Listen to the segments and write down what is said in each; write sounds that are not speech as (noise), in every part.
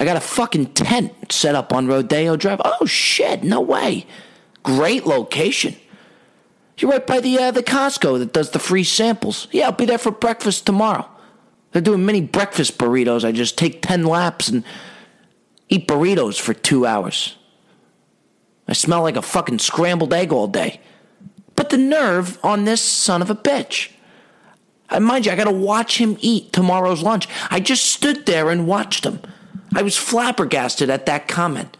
I got a fucking tent set up on Rodeo Drive. Oh shit, no way. Great location. You're right by the uh, the Costco that does the free samples. Yeah, I'll be there for breakfast tomorrow. They're doing mini breakfast burritos. I just take 10 laps and eat burritos for two hours. I smell like a fucking scrambled egg all day. But the nerve on this son of a bitch. I mind you, I gotta watch him eat tomorrow's lunch. I just stood there and watched him. I was flabbergasted at that comment.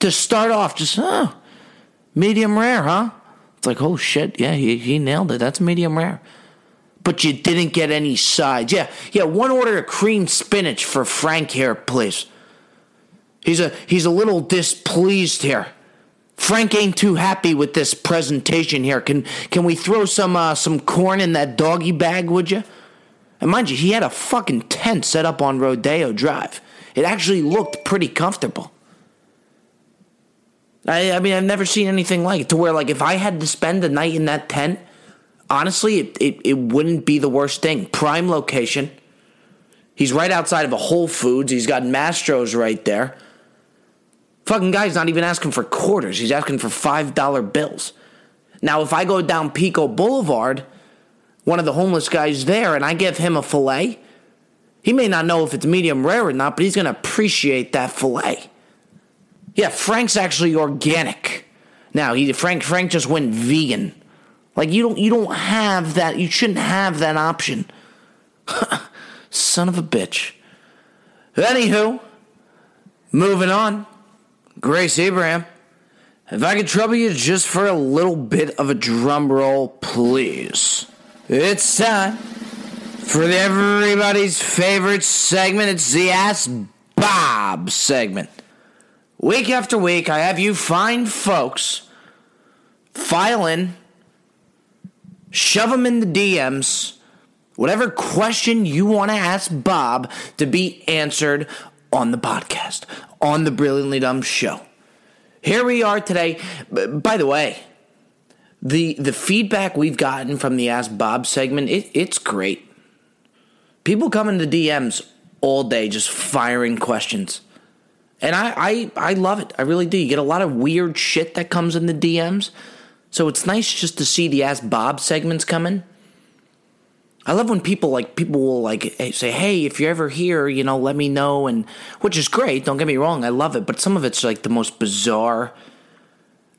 To start off, just, oh, medium rare, huh? It's like, oh shit, yeah, he, he nailed it. That's medium rare. But you didn't get any sides. Yeah, yeah, one order of cream spinach for Frank here, please. He's a he's a little displeased here. Frank ain't too happy with this presentation here. Can can we throw some uh, some corn in that doggy bag, would you? And mind you, he had a fucking tent set up on Rodeo Drive. It actually looked pretty comfortable. I, I mean, I've never seen anything like it to where, like, if I had to spend the night in that tent, honestly, it, it, it wouldn't be the worst thing. Prime location. He's right outside of a Whole Foods. He's got Mastro's right there. Fucking guy's not even asking for quarters. He's asking for $5 bills. Now, if I go down Pico Boulevard, one of the homeless guys there, and I give him a filet, he may not know if it's medium rare or not, but he's going to appreciate that filet. Yeah, Frank's actually organic. Now, he Frank Frank just went vegan. Like you don't you don't have that. You shouldn't have that option. (laughs) Son of a bitch. Anywho, moving on. Grace Abraham. If I could trouble you just for a little bit of a drum roll, please. It's time for everybody's favorite segment. It's the Ask Bob segment. Week after week, I have you find folks, file in, shove them in the DMs, whatever question you want to ask Bob to be answered on the podcast, on the Brilliantly Dumb Show. Here we are today. By the way, the the feedback we've gotten from the Ask Bob segment, it, it's great. People come into DMs all day just firing questions. And I, I I love it. I really do. You get a lot of weird shit that comes in the DMs. So it's nice just to see the Ask Bob segments coming. I love when people like people will like eh, say, "Hey, if you're ever here, you know, let me know," and which is great. Don't get me wrong, I love it. But some of it's like the most bizarre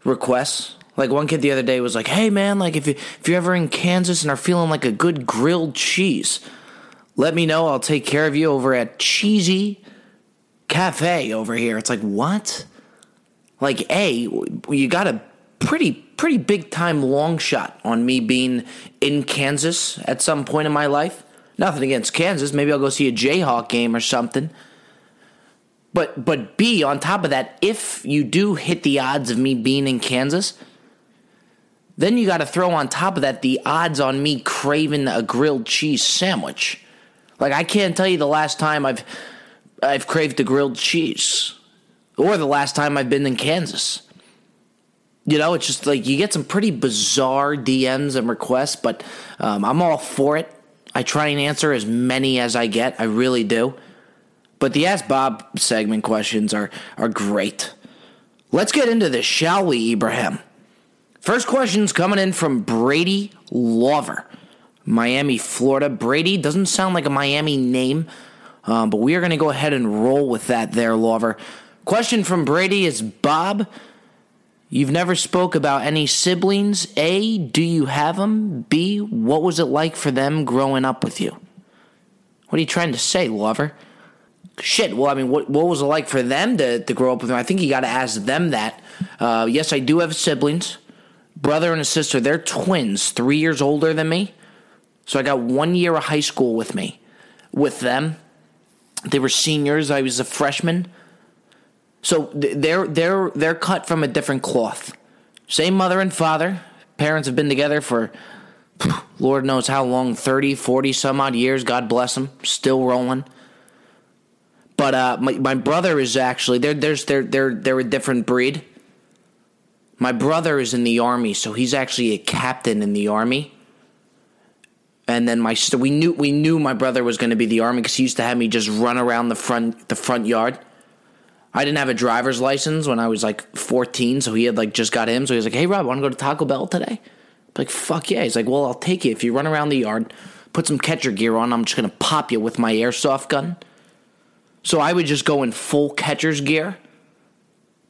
requests. Like one kid the other day was like, "Hey, man, like if you if you're ever in Kansas and are feeling like a good grilled cheese, let me know. I'll take care of you over at Cheesy Cafe over here." It's like what? Like, a you got a pretty pretty big time long shot on me being in Kansas at some point in my life. Nothing against Kansas. Maybe I'll go see a Jayhawk game or something. But but B on top of that, if you do hit the odds of me being in Kansas, then you got to throw on top of that the odds on me craving a grilled cheese sandwich. Like I can't tell you the last time I've I've craved a grilled cheese or the last time I've been in Kansas. You know, it's just like you get some pretty bizarre DMs and requests, but um, I'm all for it. I try and answer as many as I get. I really do. But the Ask Bob segment questions are are great. Let's get into this, shall we, Ibrahim? First question's coming in from Brady Lover, Miami, Florida. Brady doesn't sound like a Miami name, um, but we are going to go ahead and roll with that there, Lover. Question from Brady is Bob. You've never spoke about any siblings. A, do you have them? B, what was it like for them growing up with you? What are you trying to say, lover? Shit, well, I mean, what, what was it like for them to, to grow up with me? I think you got to ask them that. Uh, yes, I do have siblings, brother and a sister. They're twins, three years older than me. So I got one year of high school with me, with them. They were seniors. I was a freshman. So they're they're they're cut from a different cloth. Same mother and father. Parents have been together for Lord knows how long 30, 40 some odd years. God bless them. Still rolling. But uh, my my brother is actually they're they're they're they're a different breed. My brother is in the army, so he's actually a captain in the army. And then my sister, we knew we knew my brother was going to be the army because he used to have me just run around the front the front yard. I didn't have a driver's license when I was like 14, so he had like just got him. So he was like, "Hey, Rob, want to go to Taco Bell today?" I'm like, "Fuck yeah!" He's like, "Well, I'll take you if you run around the yard, put some catcher gear on. I'm just gonna pop you with my airsoft gun." So I would just go in full catcher's gear,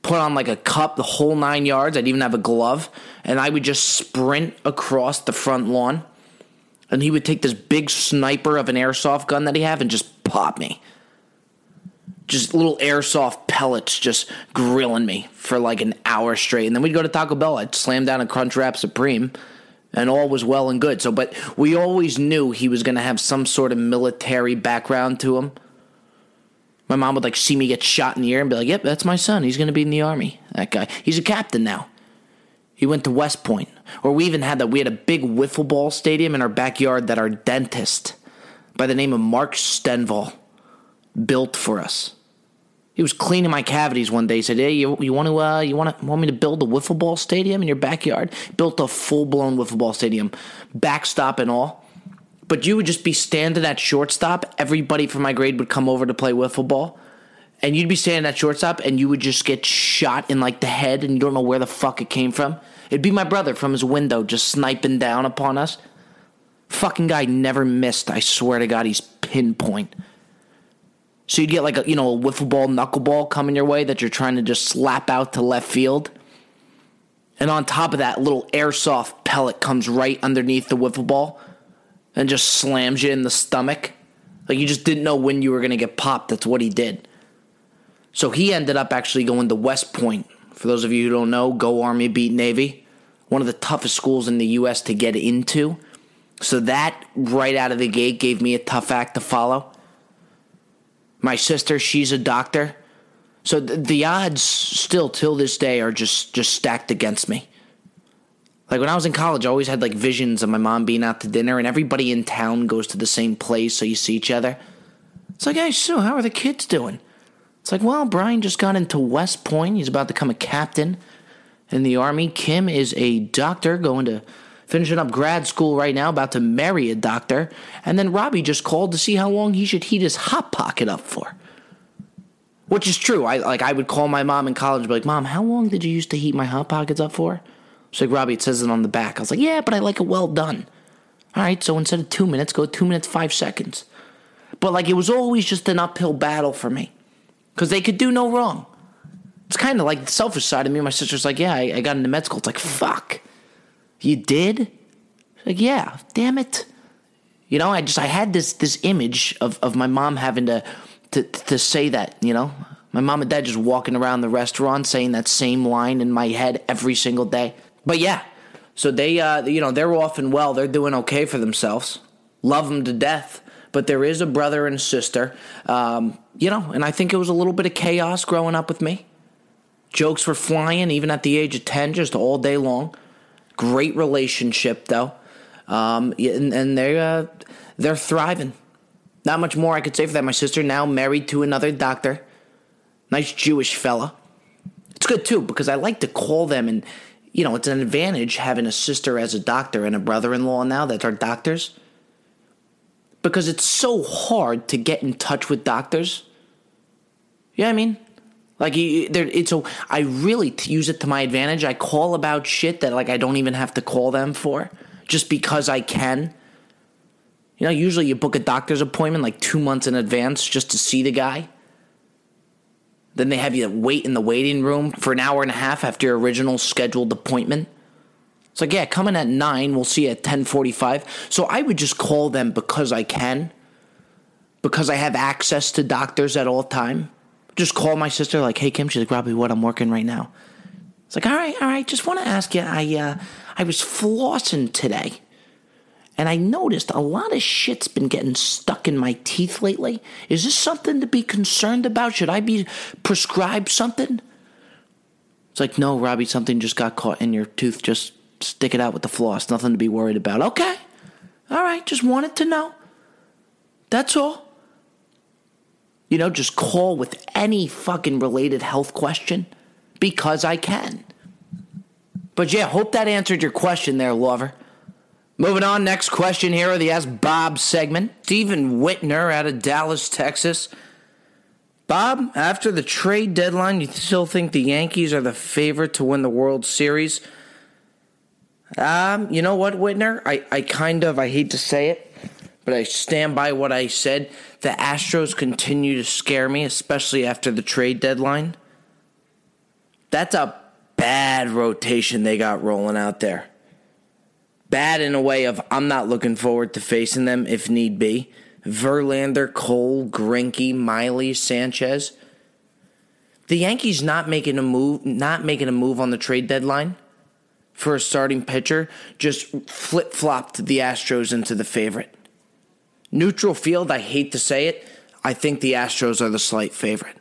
put on like a cup, the whole nine yards. I'd even have a glove, and I would just sprint across the front lawn. And he would take this big sniper of an airsoft gun that he have and just pop me just little airsoft pellets just grilling me for like an hour straight. And then we'd go to Taco Bell. I'd slam down a Crunchwrap Supreme, and all was well and good. So, but we always knew he was going to have some sort of military background to him. My mom would like see me get shot in the air and be like, "Yep, that's my son. He's going to be in the army. That guy. He's a captain now." He went to West Point. Or we even had that. We had a big wiffle ball stadium in our backyard that our dentist, by the name of Mark Stenval, built for us. He was cleaning my cavities one day. He said, "Hey, you, you want to uh, you want to want me to build a wiffle ball stadium in your backyard?" Built a full blown wiffle ball stadium, backstop and all. But you would just be standing at shortstop. Everybody from my grade would come over to play wiffle ball, and you'd be standing at shortstop, and you would just get shot in like the head, and you don't know where the fuck it came from. It'd be my brother from his window just sniping down upon us. Fucking guy never missed. I swear to God, he's pinpoint. So you'd get like a you know a wiffle ball, knuckleball coming your way that you're trying to just slap out to left field. And on top of that, little airsoft pellet comes right underneath the wiffle ball and just slams you in the stomach. Like you just didn't know when you were to get popped. That's what he did. So he ended up actually going to West Point. For those of you who don't know, go Army, beat Navy. One of the toughest schools in the U.S. to get into. So that right out of the gate gave me a tough act to follow. My sister, she's a doctor. So the, the odds still till this day are just just stacked against me. Like when I was in college, I always had like visions of my mom being out to dinner and everybody in town goes to the same place so you see each other. It's like, hey, Sue, how are the kids doing? It's like, well, Brian just got into West Point. He's about to become a captain in the Army. Kim is a doctor going to finishing up grad school right now, about to marry a doctor. And then Robbie just called to see how long he should heat his hot pocket up for. Which is true. I like I would call my mom in college and be like, Mom, how long did you used to heat my hot pockets up for? She's like, Robbie, it says it on the back. I was like, Yeah, but I like it well done. All right, so instead of two minutes, go two minutes, five seconds. But like it was always just an uphill battle for me. Because they could do no wrong. It's kind of like the selfish side of me. My sister's like, Yeah, I, I got into med school. It's like, fuck. You did? Like, yeah, damn it. You know, I just I had this this image of, of my mom having to, to to say that, you know. My mom and dad just walking around the restaurant saying that same line in my head every single day. But yeah, so they uh you know, they're off and well, they're doing okay for themselves. Love them to death. But there is a brother and sister. Um, you know, and I think it was a little bit of chaos growing up with me. Jokes were flying even at the age of 10 just all day long. Great relationship though, um, and, and they're uh, they're thriving. Not much more I could say for that. My sister now married to another doctor, nice Jewish fella. It's good too because I like to call them, and you know it's an advantage having a sister as a doctor and a brother-in-law now that are doctors. Because it's so hard to get in touch with doctors. You know I mean? Like it's a, I really use it to my advantage. I call about shit that like I don't even have to call them for, just because I can. You know, usually you book a doctor's appointment like two months in advance just to see the guy. Then they have you wait in the waiting room for an hour and a half after your original scheduled appointment. It's like, yeah, coming at nine. We'll see you at ten forty-five. So I would just call them because I can, because I have access to doctors at all time just call my sister like, "Hey Kim," she's like, "Robbie, what? I'm working right now." It's like, "All right, all right. Just want to ask you. I uh, I was flossing today, and I noticed a lot of shit's been getting stuck in my teeth lately. Is this something to be concerned about? Should I be prescribed something?" It's like, "No, Robbie, something just got caught in your tooth. Just stick it out with the floss. Nothing to be worried about." Okay, all right. Just wanted to know. That's all. You know, just call with any fucking related health question because I can. But yeah, hope that answered your question there, lover. Moving on, next question here of the Ask Bob segment. Stephen Whitner out of Dallas, Texas. Bob, after the trade deadline, you still think the Yankees are the favorite to win the World Series? Um, you know what, Whitner? I, I kind of, I hate to say it, but I stand by what I said. The Astros continue to scare me, especially after the trade deadline. That's a bad rotation they got rolling out there. Bad in a way of I'm not looking forward to facing them if need be. Verlander, Cole, Greinke, Miley, Sanchez. The Yankees not making a move, not making a move on the trade deadline for a starting pitcher, just flip flopped the Astros into the favorite. Neutral field, I hate to say it, I think the Astros are the slight favorite.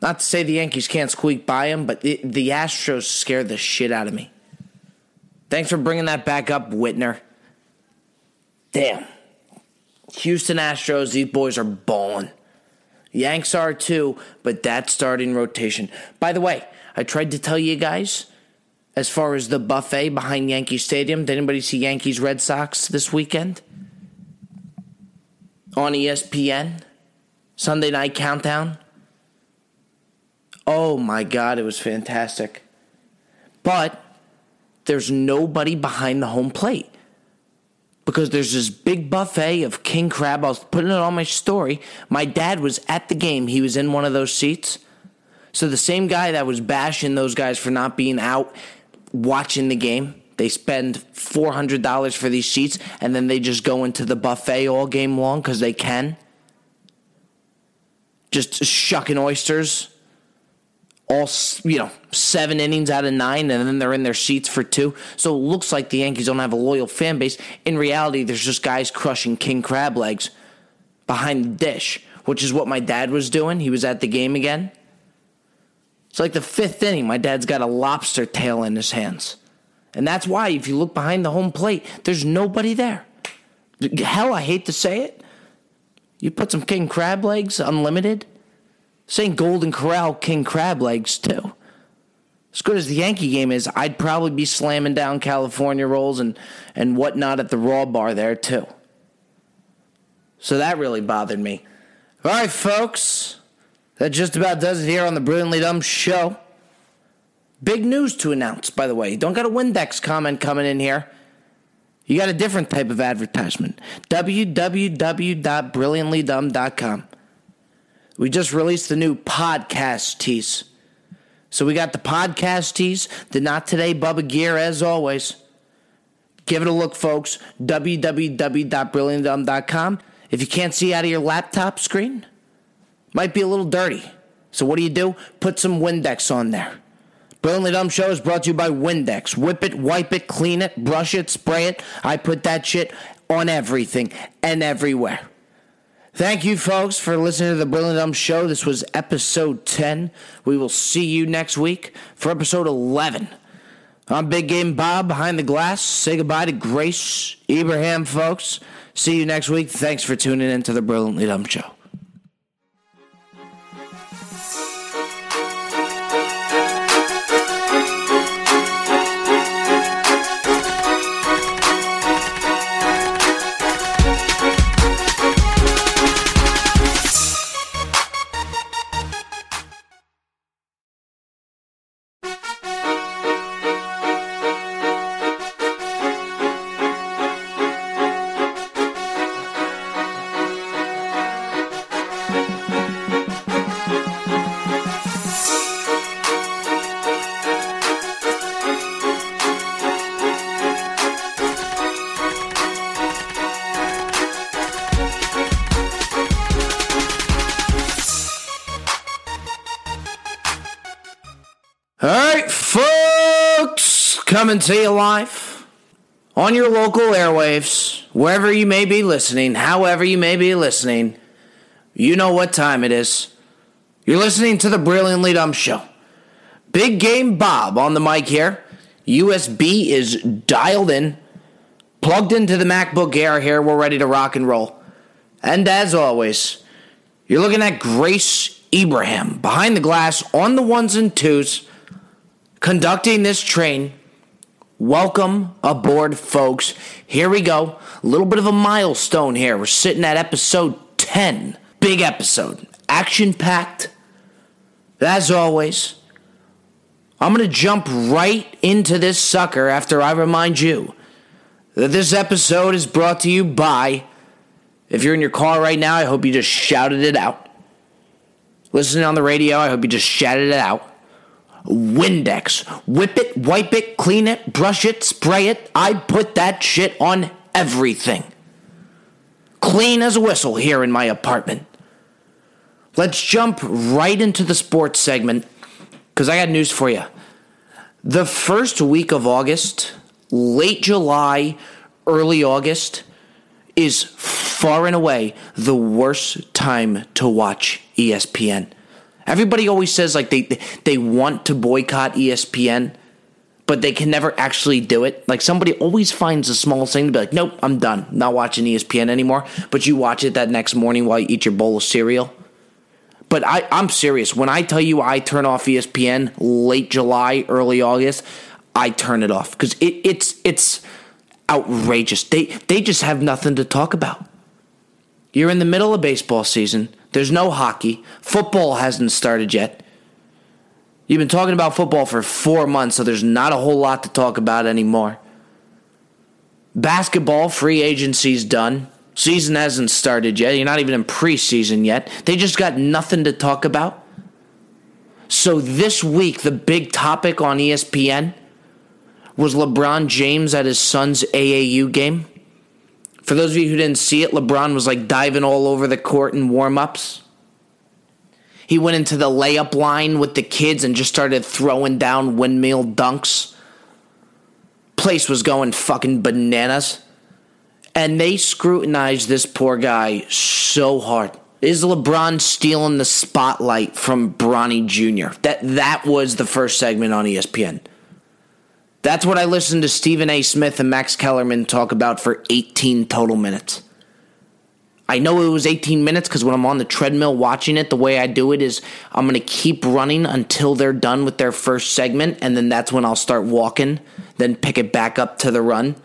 Not to say the Yankees can't squeak by them, but the, the Astros scare the shit out of me. Thanks for bringing that back up, Whitner. Damn. Houston Astros, these boys are balling. Yanks are too, but that starting rotation. By the way, I tried to tell you guys as far as the buffet behind Yankee Stadium. Did anybody see Yankees Red Sox this weekend? On ESPN? Sunday night countdown? Oh my God, it was fantastic. But there's nobody behind the home plate because there's this big buffet of king crab. I was putting it on my story. My dad was at the game, he was in one of those seats. So the same guy that was bashing those guys for not being out watching the game, they spend $400 for these seats and then they just go into the buffet all game long because they can. Just shucking oysters. All you know seven innings out of nine and then they're in their seats for two. So it looks like the yankees don't have a loyal fan base. In reality there's just guys crushing king crab legs behind the dish which is what my dad was doing. He was at the game again it's like the fifth inning my dad's got a lobster tail in his hands and that's why if you look behind the home plate there's nobody there hell i hate to say it you put some king crab legs unlimited Saying Golden Corral king crab legs too. As good as the Yankee game is, I'd probably be slamming down California rolls and, and whatnot at the Raw Bar there too. So that really bothered me. All right, folks. That just about does it here on the Brilliantly Dumb Show. Big news to announce, by the way. You don't got a Windex comment coming in here. You got a different type of advertisement. www.brilliantlydumb.com. We just released the new podcast tease. So we got the podcast tease, the Not Today Bubba gear as always. Give it a look, folks. www.brilliantdumb.com. If you can't see out of your laptop screen, might be a little dirty. So what do you do? Put some Windex on there. Brilliantly Dumb Show is brought to you by Windex. Whip it, wipe it, clean it, brush it, spray it. I put that shit on everything and everywhere. Thank you, folks, for listening to the Brilliant Dumb Show. This was episode 10. We will see you next week for episode 11. I'm Big Game Bob behind the glass. Say goodbye to Grace Abraham, folks. See you next week. Thanks for tuning in to the Brilliantly Dumb Show. Folks, coming to you live on your local airwaves, wherever you may be listening, however you may be listening. You know what time it is. You're listening to the Brilliantly Dumb Show. Big Game Bob on the mic here. USB is dialed in, plugged into the MacBook Air here. We're ready to rock and roll. And as always, you're looking at Grace Ibrahim behind the glass on the ones and twos conducting this train Welcome aboard, folks. Here we go. A little bit of a milestone here. We're sitting at episode 10. Big episode. Action packed. As always, I'm going to jump right into this sucker after I remind you that this episode is brought to you by. If you're in your car right now, I hope you just shouted it out. Listening on the radio, I hope you just shouted it out. Windex. Whip it, wipe it, clean it, brush it, spray it. I put that shit on everything. Clean as a whistle here in my apartment. Let's jump right into the sports segment because I got news for you. The first week of August, late July, early August, is far and away the worst time to watch ESPN. Everybody always says like they they want to boycott ESPN, but they can never actually do it. Like somebody always finds a small thing to be like, "Nope, I'm done. Not watching ESPN anymore." But you watch it that next morning while you eat your bowl of cereal. But I, I'm serious. When I tell you I turn off ESPN late July, early August, I turn it off because it, it's it's outrageous. They they just have nothing to talk about. You're in the middle of baseball season. There's no hockey. Football hasn't started yet. You've been talking about football for four months, so there's not a whole lot to talk about anymore. Basketball free agency's done. Season hasn't started yet. You're not even in preseason yet. They just got nothing to talk about. So this week, the big topic on ESPN was LeBron James at his son's AAU game. For those of you who didn't see it, LeBron was like diving all over the court in warm ups. He went into the layup line with the kids and just started throwing down windmill dunks. Place was going fucking bananas. And they scrutinized this poor guy so hard. Is LeBron stealing the spotlight from Bronny Jr.? That that was the first segment on ESPN. That's what I listened to Stephen A. Smith and Max Kellerman talk about for 18 total minutes. I know it was 18 minutes because when I'm on the treadmill watching it, the way I do it is I'm going to keep running until they're done with their first segment, and then that's when I'll start walking, then pick it back up to the run.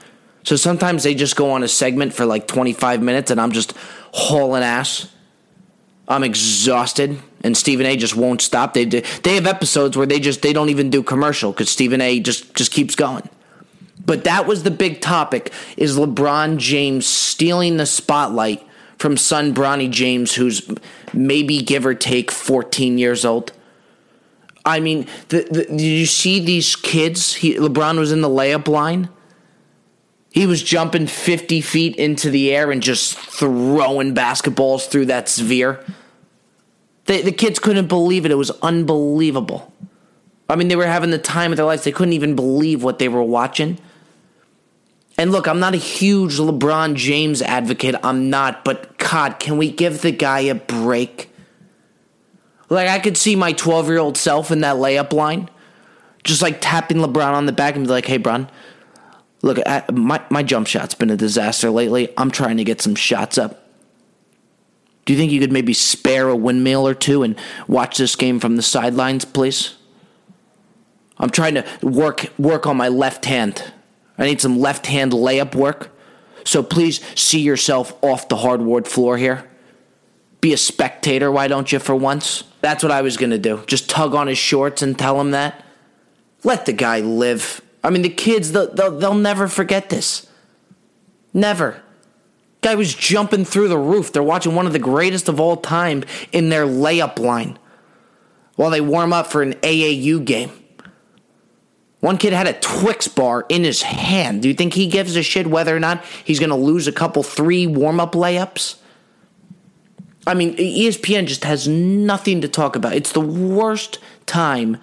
So sometimes they just go on a segment for like 25 minutes, and I'm just hauling ass. I'm exhausted, and Stephen A. just won't stop. They they have episodes where they just they don't even do commercial because Stephen A. just just keeps going. But that was the big topic: is LeBron James stealing the spotlight from son Bronny James, who's maybe give or take 14 years old. I mean, the, the, you see these kids? He, LeBron was in the layup line. He was jumping 50 feet into the air and just throwing basketballs through that sphere. The, the kids couldn't believe it. It was unbelievable. I mean, they were having the time of their lives. They couldn't even believe what they were watching. And look, I'm not a huge LeBron James advocate. I'm not, but God, can we give the guy a break? Like, I could see my 12 year old self in that layup line, just like tapping LeBron on the back and be like, hey, Bron, look, I, my, my jump shot's been a disaster lately. I'm trying to get some shots up. Do you think you could maybe spare a windmill or two and watch this game from the sidelines, please? I'm trying to work work on my left hand. I need some left hand layup work. So please see yourself off the hardwood floor here. Be a spectator, why don't you, for once? That's what I was going to do. Just tug on his shorts and tell him that. Let the guy live. I mean, the kids, they'll, they'll, they'll never forget this. Never. Guy was jumping through the roof. They're watching one of the greatest of all time in their layup line while they warm up for an AAU game. One kid had a Twix bar in his hand. Do you think he gives a shit whether or not he's going to lose a couple three warm up layups? I mean, ESPN just has nothing to talk about. It's the worst time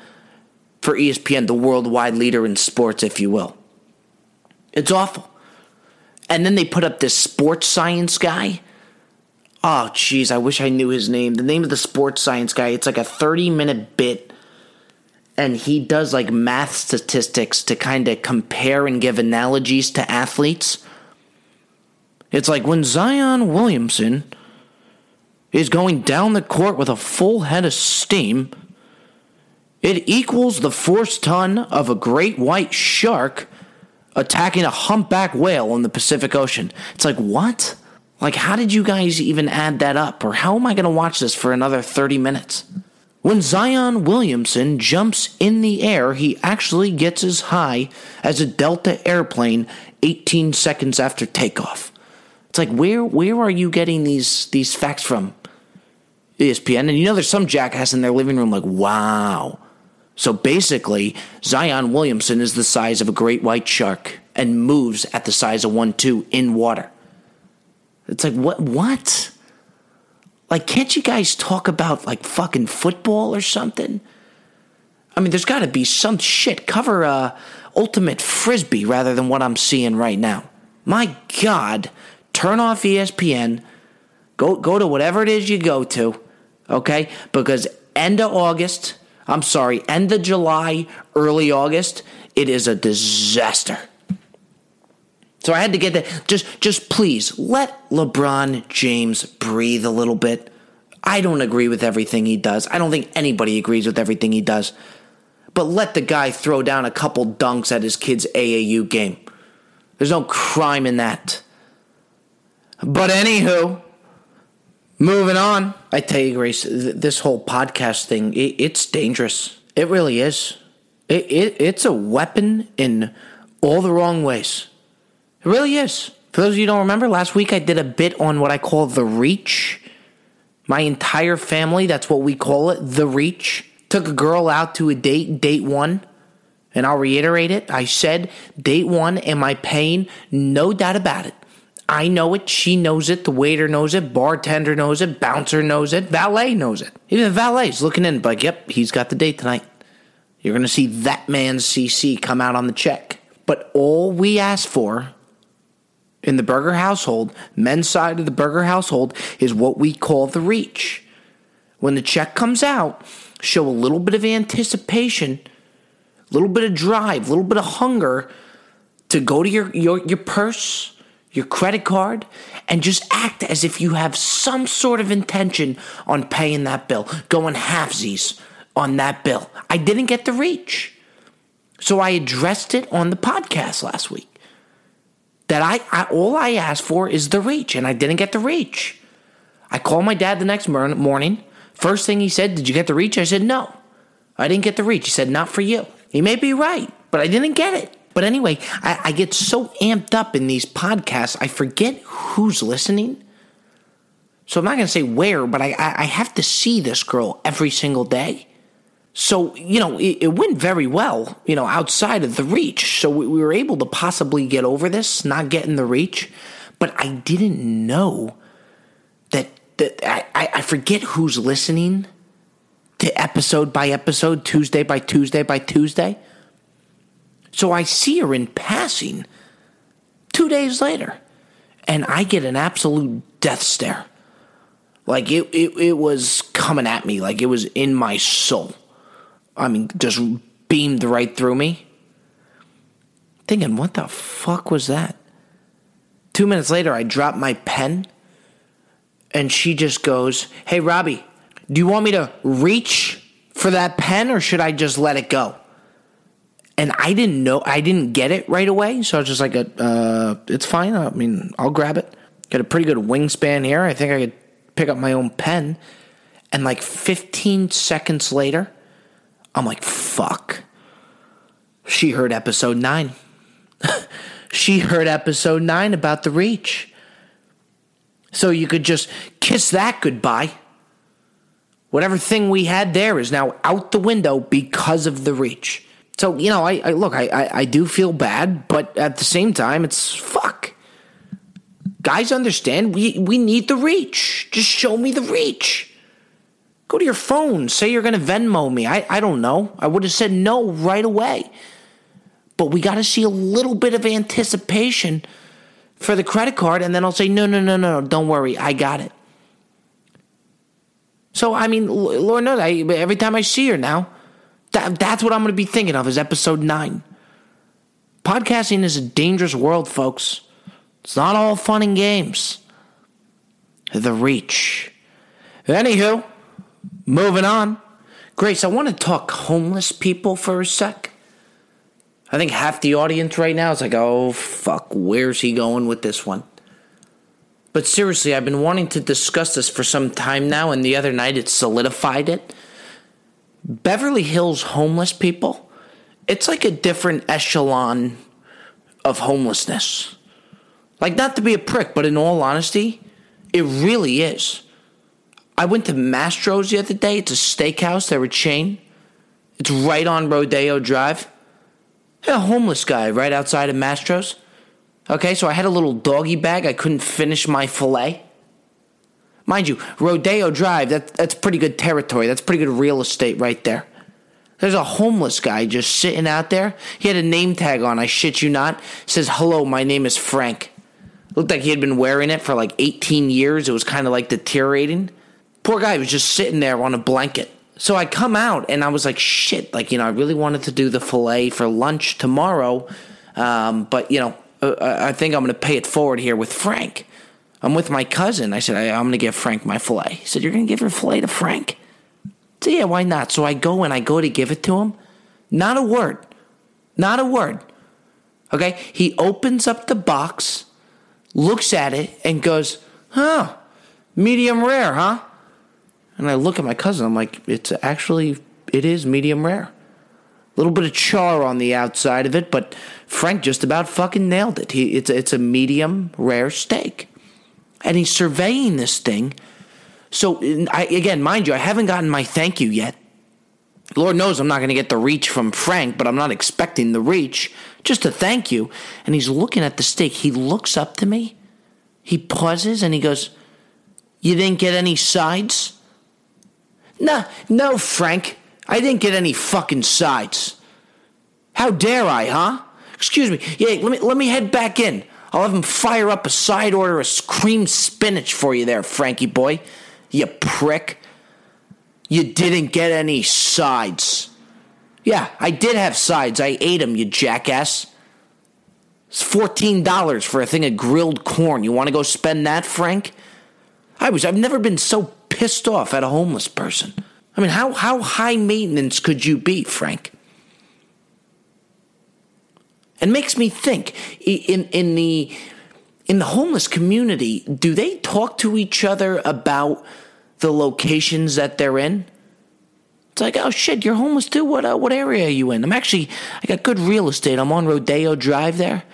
for ESPN, the worldwide leader in sports, if you will. It's awful. And then they put up this sports science guy. Oh, jeez, I wish I knew his name. The name of the sports science guy, it's like a 30 minute bit. And he does like math statistics to kind of compare and give analogies to athletes. It's like when Zion Williamson is going down the court with a full head of steam, it equals the force ton of a great white shark attacking a humpback whale in the Pacific Ocean. It's like, what? Like, how did you guys even add that up? Or how am I going to watch this for another 30 minutes? When Zion Williamson jumps in the air, he actually gets as high as a Delta airplane 18 seconds after takeoff. It's like, where where are you getting these these facts from? ESPN. And you know, there's some jackass in their living room like, wow. So basically, Zion Williamson is the size of a great white shark and moves at the size of one two in water. It's like what what? Like can't you guys talk about like fucking football or something? I mean, there's got to be some shit. Cover uh, ultimate frisbee rather than what I'm seeing right now. My God, turn off ESPN. Go go to whatever it is you go to, okay? Because end of August, I'm sorry, end of July, early August, it is a disaster. So I had to get that. Just, just please let LeBron James breathe a little bit. I don't agree with everything he does. I don't think anybody agrees with everything he does. But let the guy throw down a couple dunks at his kid's AAU game. There's no crime in that. But anywho, moving on. I tell you, Grace, this whole podcast thing, it, it's dangerous. It really is. It, it, it's a weapon in all the wrong ways. It really is. For those of you don't remember, last week I did a bit on what I call the reach. My entire family, that's what we call it, the reach. Took a girl out to a date, date one. And I'll reiterate it. I said, date one, am I paying? No doubt about it. I know it. She knows it. The waiter knows it. Bartender knows it. Bouncer knows it. Valet knows it. Even the valet's looking in, like, yep, he's got the date tonight. You're going to see that man's CC come out on the check. But all we ask for in the Burger household, men's side of the Burger household, is what we call the reach. When the check comes out, show a little bit of anticipation, a little bit of drive, a little bit of hunger to go to your, your, your purse, your credit card, and just act as if you have some sort of intention on paying that bill, going halfsies on that bill. I didn't get the reach. So I addressed it on the podcast last week that I, I, all I asked for is the reach, and I didn't get the reach. I called my dad the next morning. First thing he said, "Did you get the reach?" I said, "No, I didn't get the reach." He said, "Not for you." He may be right, but I didn't get it. But anyway, I, I get so amped up in these podcasts, I forget who's listening. So I'm not going to say where, but I, I have to see this girl every single day. So, you know, it, it, went very well, you know, outside of the reach. So we, we were able to possibly get over this, not getting the reach. But I didn't know that, that I, I forget who's listening to episode by episode, Tuesday by Tuesday by Tuesday. So I see her in passing two days later, and I get an absolute death stare. Like it, it, it was coming at me, like it was in my soul. I mean, just beamed right through me. Thinking, what the fuck was that? Two minutes later, I drop my pen and she just goes, Hey, Robbie, do you want me to reach for that pen or should I just let it go? And I didn't know, I didn't get it right away. So I was just like, uh, it's fine. I mean, I'll grab it. Got a pretty good wingspan here. I think I could pick up my own pen. And like 15 seconds later, I'm like, fuck. She heard episode nine. (laughs) she heard episode nine about the reach. So you could just kiss that goodbye. Whatever thing we had there is now out the window because of the reach. So, you know, I, I look, I, I, I do feel bad, but at the same time, it's fuck. Guys understand we, we need the reach. Just show me the reach. Go to your phone. Say you're going to Venmo me. I, I don't know. I would have said no right away. But we got to see a little bit of anticipation for the credit card, and then I'll say, no, no, no, no, don't worry. I got it. So, I mean, Lord knows, I, every time I see her now, that, that's what I'm going to be thinking of is episode nine. Podcasting is a dangerous world, folks. It's not all fun and games. The reach. Anywho, Moving on. Grace, I want to talk homeless people for a sec. I think half the audience right now is like, oh, fuck, where's he going with this one? But seriously, I've been wanting to discuss this for some time now, and the other night it solidified it. Beverly Hills homeless people, it's like a different echelon of homelessness. Like, not to be a prick, but in all honesty, it really is. I went to Mastro's the other day. It's a steakhouse. They're a chain. It's right on Rodeo Drive. A homeless guy right outside of Mastro's. Okay, so I had a little doggy bag. I couldn't finish my filet. Mind you, Rodeo Drive, that, that's pretty good territory. That's pretty good real estate right there. There's a homeless guy just sitting out there. He had a name tag on, I shit you not. It says, Hello, my name is Frank. Looked like he had been wearing it for like 18 years. It was kind of like deteriorating. Poor guy was just sitting there on a blanket. So I come out and I was like, shit, like, you know, I really wanted to do the filet for lunch tomorrow. Um, but, you know, uh, I think I'm going to pay it forward here with Frank. I'm with my cousin. I said, I, am going to give Frank my filet. He said, You're going to give your filet to Frank? I said, Yeah, why not? So I go and I go to give it to him. Not a word. Not a word. Okay? He opens up the box, looks at it, and goes, Huh, medium rare, huh? And I look at my cousin. I'm like, it's actually, it is medium rare. A little bit of char on the outside of it, but Frank just about fucking nailed it. He, it's, it's a medium rare steak. And he's surveying this thing. So, I, again, mind you, I haven't gotten my thank you yet. Lord knows I'm not going to get the reach from Frank, but I'm not expecting the reach. Just a thank you. And he's looking at the steak. He looks up to me. He pauses and he goes, You didn't get any sides? No, no, Frank. I didn't get any fucking sides. How dare I, huh? Excuse me. Yeah, let me let me head back in. I'll have him fire up a side order of cream spinach for you there, Frankie boy. You prick. You didn't get any sides. Yeah, I did have sides. I ate them, you jackass. It's $14 for a thing of grilled corn. You want to go spend that, Frank? I was I've never been so pissed off at a homeless person. I mean, how, how high maintenance could you be, Frank? It makes me think in, in the in the homeless community, do they talk to each other about the locations that they're in? It's like, oh shit, you're homeless too. What uh, what area are you in? I'm actually, I got good real estate. I'm on Rodeo Drive there.